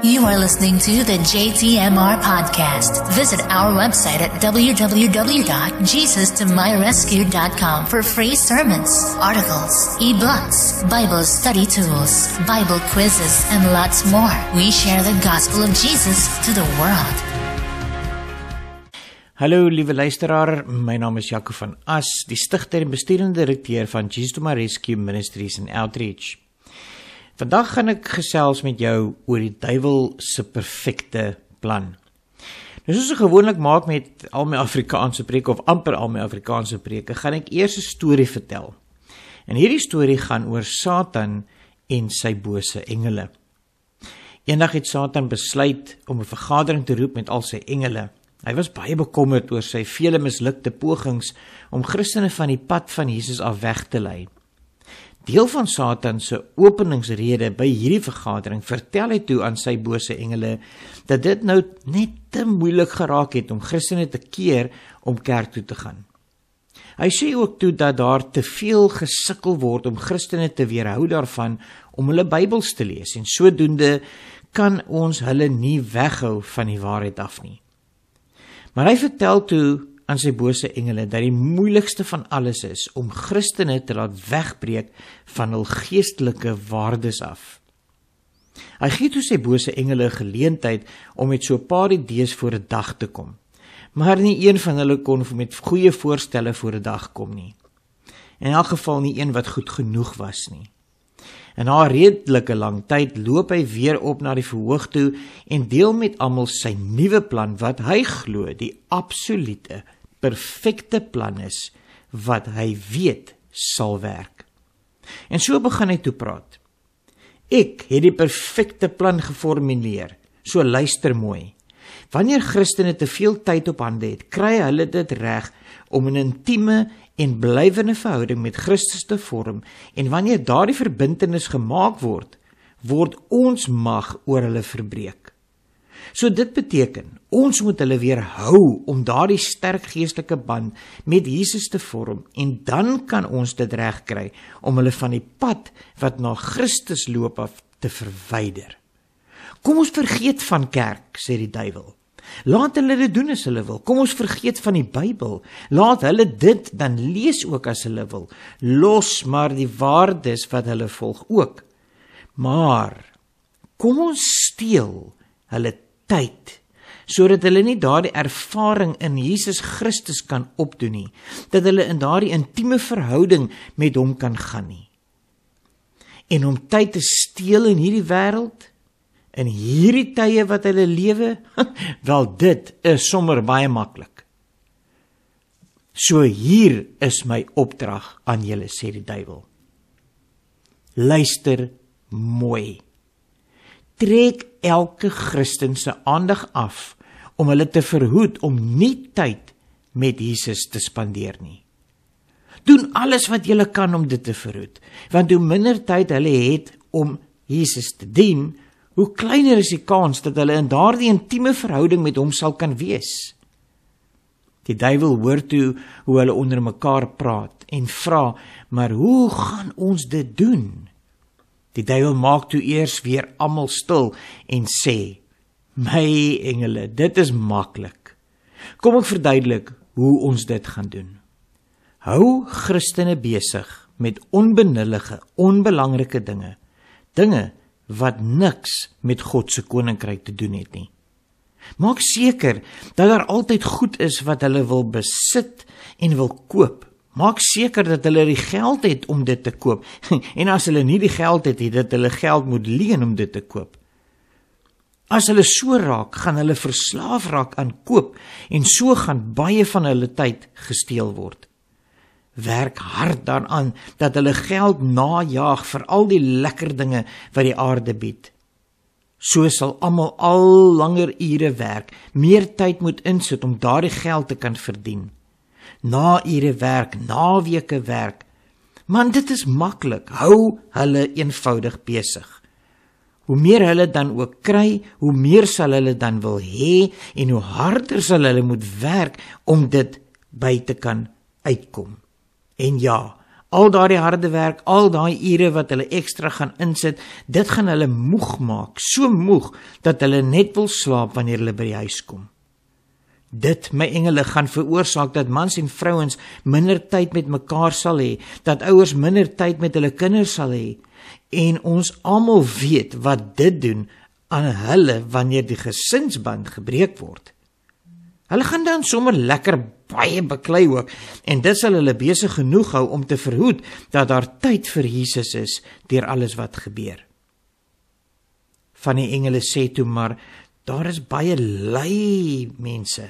You are listening to the JTMR podcast. Visit our website at www.jesustomyrescue.com for free sermons, articles, ebooks, Bible study tools, Bible quizzes, and lots more. We share the gospel of Jesus to the world. Hallo liewe luisteraar, my naam is Jaco van As, die stigter en besturende direkteur van Jesus to My Rescue Ministries and Outreach. Vandag gaan ek gesels met jou oor die duiwel se perfekte plan. Nou soos ek gewoonlik maak met al my Afrikaanse preke of amper al my Afrikaanse preke, gaan ek eers 'n storie vertel. En hierdie storie gaan oor Satan en sy bose engele. Eendag het Satan besluit om 'n vergadering te roep met al sy engele. Hy was baie bekommerd oor sy vele mislukte pogings om Christene van die pad van Jesus af weg te lei. Deel van Satan se openingsrede by hierdie vergadering vertel hy toe aan sy bose engele dat dit nou net te moeilik geraak het om Christene te keer om kerk toe te gaan. Hy sê ook toe dat daar te veel gesukkel word om Christene te weerhou daarvan om hulle Bybels te lees en sodoende kan ons hulle nie weghou van die waarheid af nie. Maar hy vertel toe aan sy bose engele dat die moeilikste van alles is om Christene te laat wegbreek van hul geestelike waardes af. Hy gee toe sy bose engele geleentheid om met so 'n paar idees voor 'n dag te kom. Maar nie een van hulle kon met goeie voorstelle voor 'n dag kom nie. In elk geval nie een wat goed genoeg was nie. En na 'n redelike lang tyd loop hy weer op na die verhoog toe en deel met almal sy nuwe plan wat hy glo die absolute perfekte plan is wat hy weet sal werk. En so begin hy toe praat. Ek het die perfekte plan geformuleer. So luister mooi. Wanneer Christene te veel tyd op hande het, kry hulle dit reg om 'n intieme en blywende verhouding met Christus te vorm en wanneer daardie verbintenis gemaak word, word ons mag oor hulle verbreek. So dit beteken ons moet hulle weerhou om daardie sterk geestelike band met Jesus te vorm en dan kan ons dit regkry om hulle van die pad wat na Christus loop af te verwyder. Kom ons vergeet van kerk, sê die duiwel. Laat hulle dit doen as hulle wil. Kom ons vergeet van die Bybel. Laat hulle dit dan lees ook as hulle wil. Los maar die waardes wat hulle volg ook. Maar kom ons steel hulle tyd sodat hulle nie daardie ervaring in Jesus Christus kan opdoen nie. Dat hulle in daardie intieme verhouding met hom kan gaan nie. En om tyd te steel in hierdie wêreld in hierdie tye wat hulle lewe, wel dit is sommer baie maklik. So hier is my opdrag aan julle sê die duiwel. Luister mooi. Trek elke Christen se aandag af om hulle te verhoed om nie tyd met Jesus te spandeer nie. Doen alles wat jy kan om dit te verhoed, want hoe minder tyd hulle het om Jesus te dien, hoe kleiner is die kans dat hulle in daardie intieme verhouding met hom sal kan wees. Die duiwel hoor toe hoe hulle onder mekaar praat en vra, "Maar hoe gaan ons dit doen?" Die duiwel maak toe eers weer almal stil en sê, "My engele, dit is maklik. Kom ek verduidelik hoe ons dit gaan doen. Hou Christene besig met onbenullige, onbelangrike dinge. Dinge wat niks met God se koninkryk te doen het nie. Maak seker dat daar altyd goed is wat hulle wil besit en wil koop. Maak seker dat hulle die geld het om dit te koop. En as hulle nie die geld het nie, dat hulle geld moet leen om dit te koop. As hulle so raak, gaan hulle verslaaf raak aan koop en so gaan baie van hulle tyd gesteel word werk hard daaraan dat hulle geld najag vir al die lekker dinge wat die aarde bied. So sal almal al langer ure werk, meer tyd moet insit om daardie geld te kan verdien. Na ure werk, naweke werk. Man, dit is maklik. Hou hulle eenvoudig besig. Hoe meer hulle dan ook kry, hoe meer sal hulle dan wil hê en hoe harder sal hulle moet werk om dit by te kan uitkom. En ja, Al daardie harde werk, al daai ure wat hulle ekstra gaan insit, dit gaan hulle moeg maak, so moeg dat hulle net wil slaap wanneer hulle by die huis kom. Dit, my engele, gaan veroorsaak dat mans en vrouens minder tyd met mekaar sal hê, dat ouers minder tyd met hulle kinders sal hê. En ons almal weet wat dit doen aan hulle wanneer die gesinsband gebreek word. Hulle gaan dan sommer lekker baie beklei ook en dit sal hulle besig genoeg hou om te verhoed dat daar tyd vir Jesus is deur alles wat gebeur. Van die engele sê toe maar daar is baie lui mense.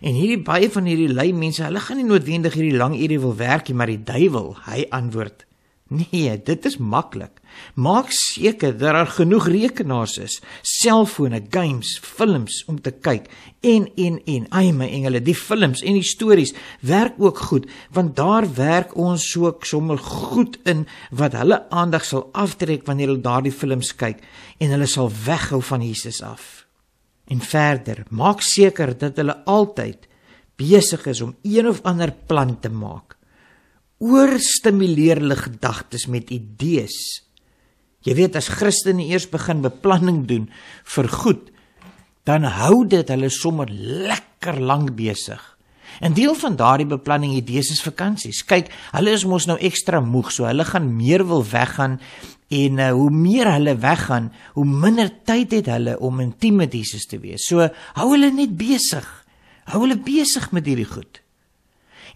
En hierdie baie van hierdie lui mense, hulle gaan nie noodwendig hierdie lang ure wil werk nie, maar die duiwel, hy antwoord Nee, dit is maklik. Maak seker dat daar genoeg rekenaars is, selfone, games, films om te kyk en en en. Ai my engele, die films en die stories werk ook goed want daar werk ons so sommer goed in wat hulle aandag sal aftrek wanneer hulle daardie films kyk en hulle sal weghou van Jesus af. En verder, maak seker dat hulle altyd besig is om een of ander plan te maak oorstimuleer hulle gedagtes met idees. Jy weet as Christene eers begin beplanning doen vir goed, dan hou dit hulle sommer lekker lank besig. 'n Deel van daardie beplanning idees is vakansies. Kyk, hulle is mos nou ekstra moeg, so hulle gaan meer wil weggaan en uh, hoe meer hulle weggaan, hoe minder tyd het hulle om intiem met Jesus te wees. So hou hulle net besig. Hou hulle besig met hierdie goed.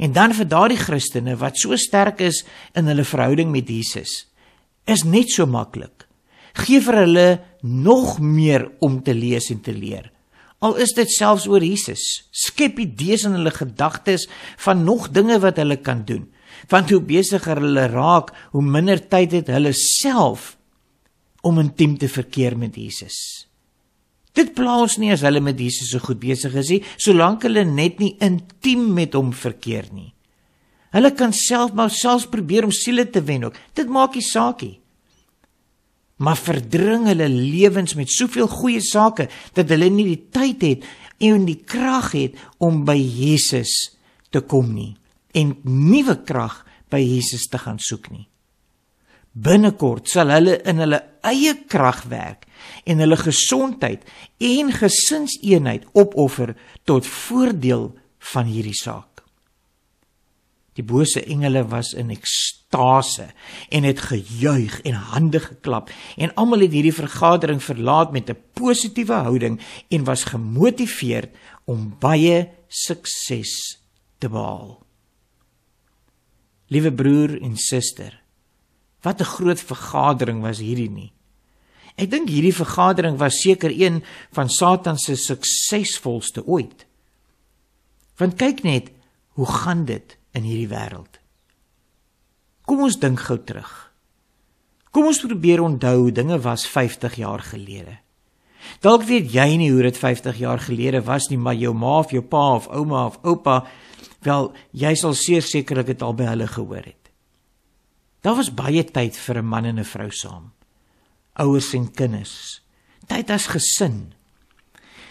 En dan vir daardie Christene wat so sterk is in hulle verhouding met Jesus, is net so maklik. Geef vir hulle nog meer om te lees en te leer. Al is dit selfs oor Jesus. Skep idees in hulle gedagtes van nog dinge wat hulle kan doen. Want hoe besigger hulle raak, hoe minder tyd het hulle self om intiem te verkeer met Jesus. Dit pla ons nie as hulle met Jesus so goed besig is nie, solank hulle net nie intiem met hom verkeer nie. Hulle kan self maar selfs probeer om siele te wen ook. Dit maak nie saak nie. Maar verdring hulle lewens met soveel goeie sake dat hulle nie die tyd het en die krag het om by Jesus te kom nie en nuwe krag by Jesus te gaan soek nie. Binnekort sal hulle in hulle eie krag werk en hulle gesondheid en gesinseenheid opoffer tot voordeel van hierdie saak. Die bose engele was in ekstase en het gejuig en hande geklap en almal het hierdie vergadering verlaat met 'n positiewe houding en was gemotiveerd om baie sukses te behaal. Liewe broer en suster, Wat 'n groot vergadering was hierdie nie. Ek dink hierdie vergadering was seker een van Satan se suksesvolste ooit. Want kyk net, hoe gaan dit in hierdie wêreld? Kom ons dink gou terug. Kom ons probeer onthou hoe dinge was 50 jaar gelede. Dalk weet jy nie hoe dit 50 jaar gelede was nie, maar jou ma of jou pa of ouma of oupa, wel, jy sal sekerlik dit al by hulle gehoor het. Daar was baie tyd vir 'n man en 'n vrou saam. Ouers en kinders. Tyd as gesin.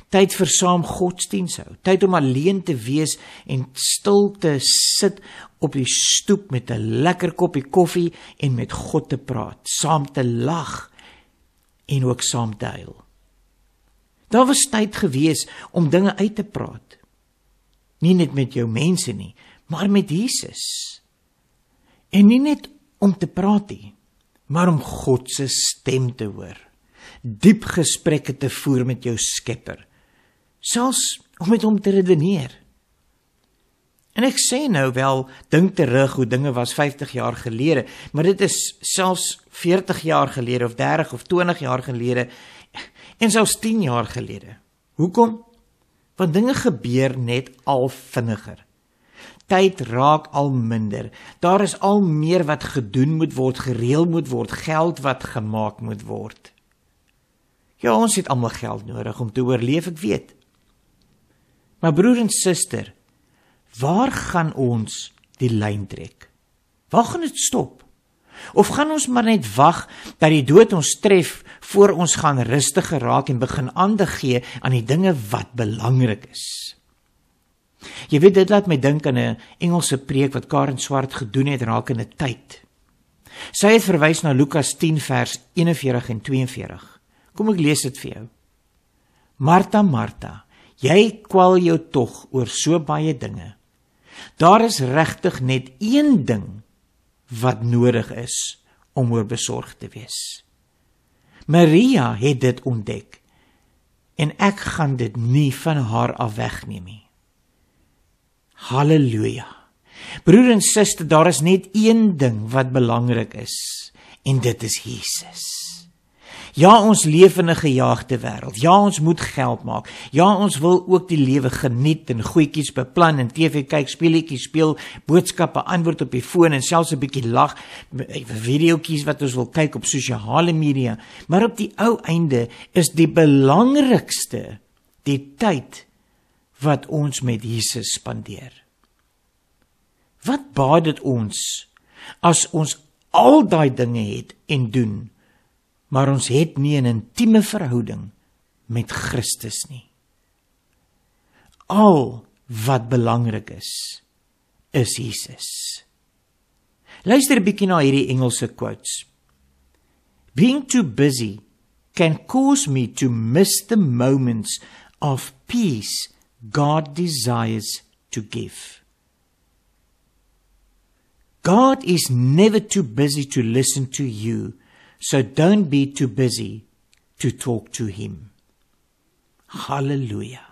Tyd vir saam godsdiens hou. Tyd om alleen te wees en stil te sit op die stoep met 'n lekker koppie koffie en met God te praat, saam te lag en ook saam te huil. Daar was tyd gewees om dinge uit te praat. Nie net met jou mense nie, maar met Jesus. En nie net om te praat nie, maar om God se stem te hoor. Diep gesprekke te voer met jou Skepper. Selfs om met hom te redeneer. En ek sê nou wel, dink terug hoe dinge was 50 jaar gelede, maar dit is selfs 40 jaar gelede of 30 of 20 jaar gelede en selfs 10 jaar gelede. Hoekom? Want dinge gebeur net al vinniger tyd raak al minder. Daar is al meer wat gedoen moet word, gereël moet word, geld wat gemaak moet word. Ja, ons het almal geld nodig om te oorleef, ek weet. Maar broer en suster, waar gaan ons die lyn trek? Waar gaan dit stop? Of gaan ons maar net wag dat die dood ons tref voor ons gaan rustig geraak en begin aandag gee aan die dinge wat belangrik is? Jy weet dit laat my dink aan 'n Engelse preek wat Karen Swart gedoen het raak in 'n tyd. Sy het verwys na Lukas 10 vers 41 en 42. Kom ek lees dit vir jou. Martha, Martha, jy kwal jou tog oor so baie dinge. Daar is regtig net een ding wat nodig is om oor besorg te wees. Maria het dit ontdek en ek gaan dit nie van haar af wegneem nie. Halleluja. Broer en suster, daar is net een ding wat belangrik is en dit is Jesus. Ja, ons leef in 'n gejaagde wêreld. Ja, ons moet geld maak. Ja, ons wil ook die lewe geniet en goedjies beplan en TV kyk, speletjies speel, boodskappe antwoord op die foon en selfs 'n bietjie lag, videoetjies wat ons wil kyk op sosiale media. Maar op die ou einde is die belangrikste die tyd wat ons met Jesus spandeer. Wat baat dit ons as ons al daai dinge het en doen, maar ons het nie 'n intieme verhouding met Christus nie. Al wat belangrik is, is Jesus. Luister 'n bietjie na hierdie Engelse quotes. Being too busy can cause me to miss the moments of peace God desires to give. God is never too busy to listen to you, so don't be too busy to talk to him. Hallelujah.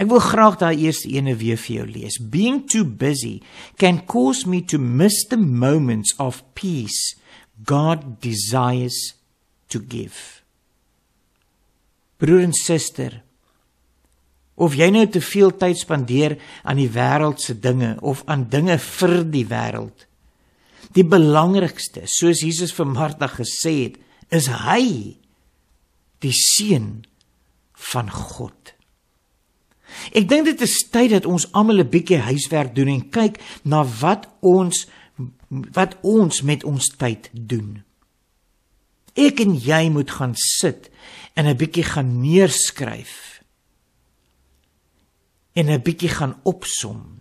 Ek wil graag daai eerste ene weer vir jou lees. Being too busy can cause me to miss the moments of peace God desires to give. Broer en suster, of jy nou te veel tyd spandeer aan die wêreldse dinge of aan dinge vir die wêreld. Die belangrikste, soos Jesus vir Martha gesê het, is hy die seun van God. Ek dink dit is tyd dat ons almal 'n bietjie huiswerk doen en kyk na wat ons wat ons met ons tyd doen. Ek en jy moet gaan sit en 'n bietjie gaan neerskryf en 'n bietjie gaan opsom.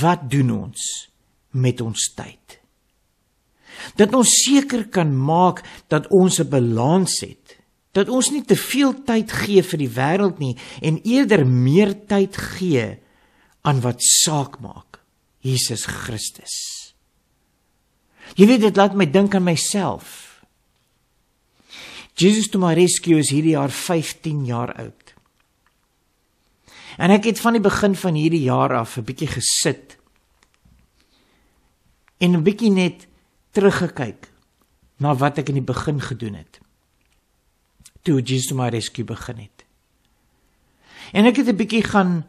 Wat doen ons met ons tyd? Dat ons seker kan maak dat ons 'n balans het. Dat ons nie te veel tyd gee vir die wêreld nie en eerder meer tyd gee aan wat saak maak. Jesus Christus. Jy weet dit laat my dink aan myself. Jesus to my rescue is hierdie jaar 15 jaar oud. En ek het van die begin van hierdie jaar af 'n bietjie gesit en 'n bietjie net teruggekyk na wat ek in die begin gedoen het. Toe Jesus my rescue begin het. En ek het 'n bietjie gaan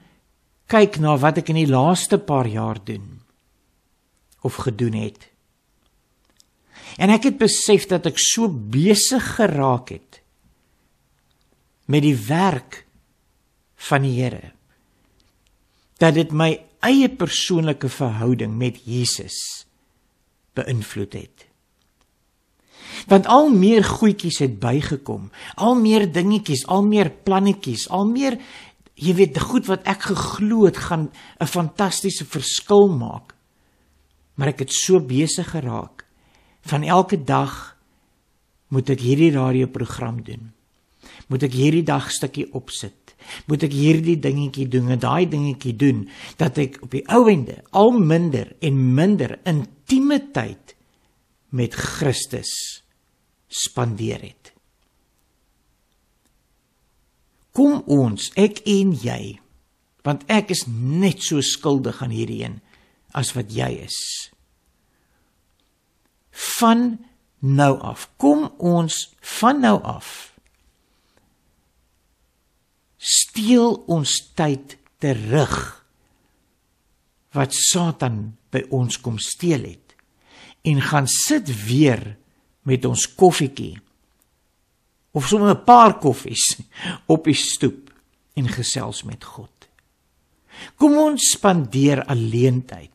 kyk na wat ek in die laaste paar jaar doen of gedoen het. En ek het besef dat ek so besig geraak het met die werk van die Here dat dit my eie persoonlike verhouding met Jesus beïnvloed het. Want al meer goedjies het bygekom, al meer dingetjies, al meer plannetjies, al meer jy weet, goed wat ek geglo het gaan 'n fantastiese verskil maak. Maar ek het so besig geraak van elke dag moet ek hierdie radioprogram doen. Moet ek hierdie dag stukkie opsit moet ek hierdie dingetjie doen en daai dingetjie doen dat ek op die ou ende al minder en minder intieme tyd met Christus spandeer het. Kom ons, ek en jy, want ek is net so skuldig aan hierdie een as wat jy is. Van nou af, kom ons van nou af steel ons tyd terug wat Satan by ons kom steel het en gaan sit weer met ons koffietjie of sommer 'n paar koffies op die stoep en gesels met God. Kom ons spandeer alleen tyd.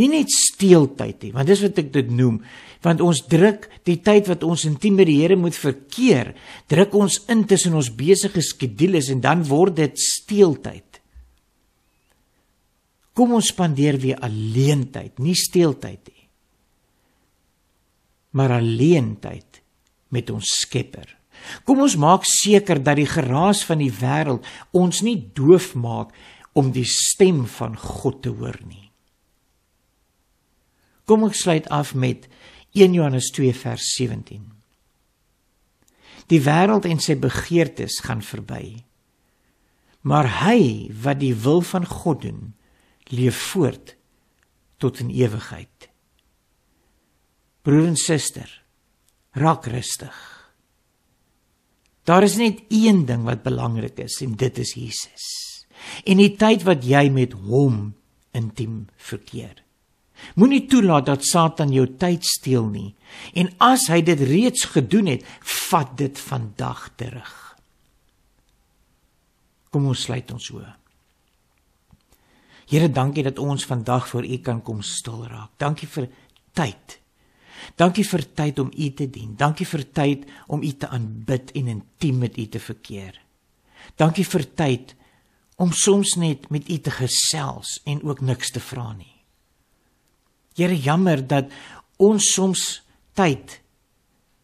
Nie net steeltyd nie, want dis wat ek dit noem, want ons druk die tyd wat ons intiem met die Here moet verkeer, druk ons in tussen ons besige skedules en dan word dit steeltyd. Kom ons spandeer weer alleen tyd, nie steeltyd nie. Maar alleen tyd met ons Skepper. Kom ons maak seker dat die geraas van die wêreld ons nie doof maak om die stem van God te hoor nie. Kom ek sluit af met 1 Johannes 2 vers 17. Die wêreld en sy begeertes gaan verby. Maar hy wat die wil van God doen, leef voort tot in ewigheid. Broer en suster, raak rustig. Daar is net een ding wat belangrik is en dit is Jesus. En die tyd wat jy met hom intiem verkeer. Moenie toelaat dat Satan jou tyd steel nie. En as hy dit reeds gedoen het, vat dit vandag terug. Kom ons sluit ons oë. Here, dankie dat ons vandag voor U kan kom stil raak. Dankie vir tyd. Dankie vir tyd om U te dien. Dankie vir tyd om U te aanbid en intiem met U te verkeer. Dankie vir tyd om soms net met U te gesels en ook niks te vra nie. Here jammer dat ons soms tyd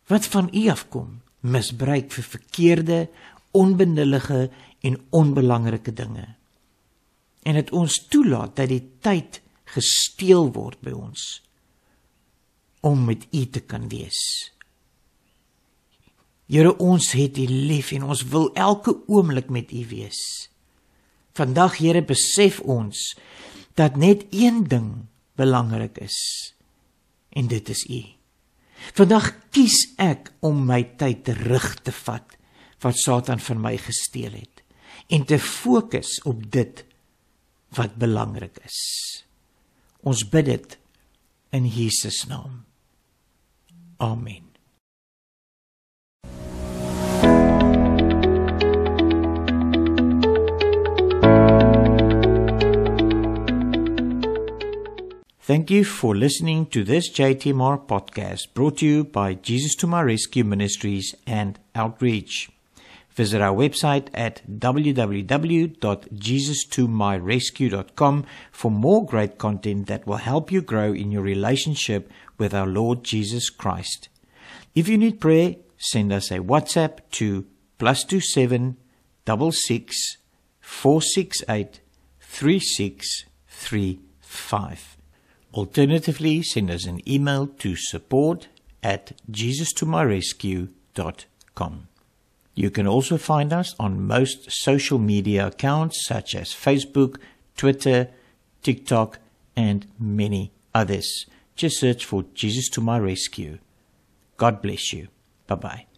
wat van U afkom misbruik vir verkeerde, onbenullige en onbelangrike dinge. En dit ons toelaat dat die tyd gesteel word by ons om met U te kan wees. Here ons het U lief en ons wil elke oomblik met U wees. Vandag Here besef ons dat net een ding belangrik is en dit is u. Vandag kies ek om my tyd terug te vat wat Satan van my gesteel het en te fokus op dit wat belangrik is. Ons bid dit in Jesus naam. Amen. Thank you for listening to this JTMR podcast brought to you by Jesus to My Rescue Ministries and Outreach. Visit our website at www.jesustomyrescue.com for more great content that will help you grow in your relationship with our Lord Jesus Christ. If you need prayer, send us a WhatsApp to plus two seven double six four six eight three six three five. Alternatively, send us an email to support at jesustomyrescue.com. You can also find us on most social media accounts such as Facebook, Twitter, TikTok, and many others. Just search for Jesus to My Rescue. God bless you. Bye bye.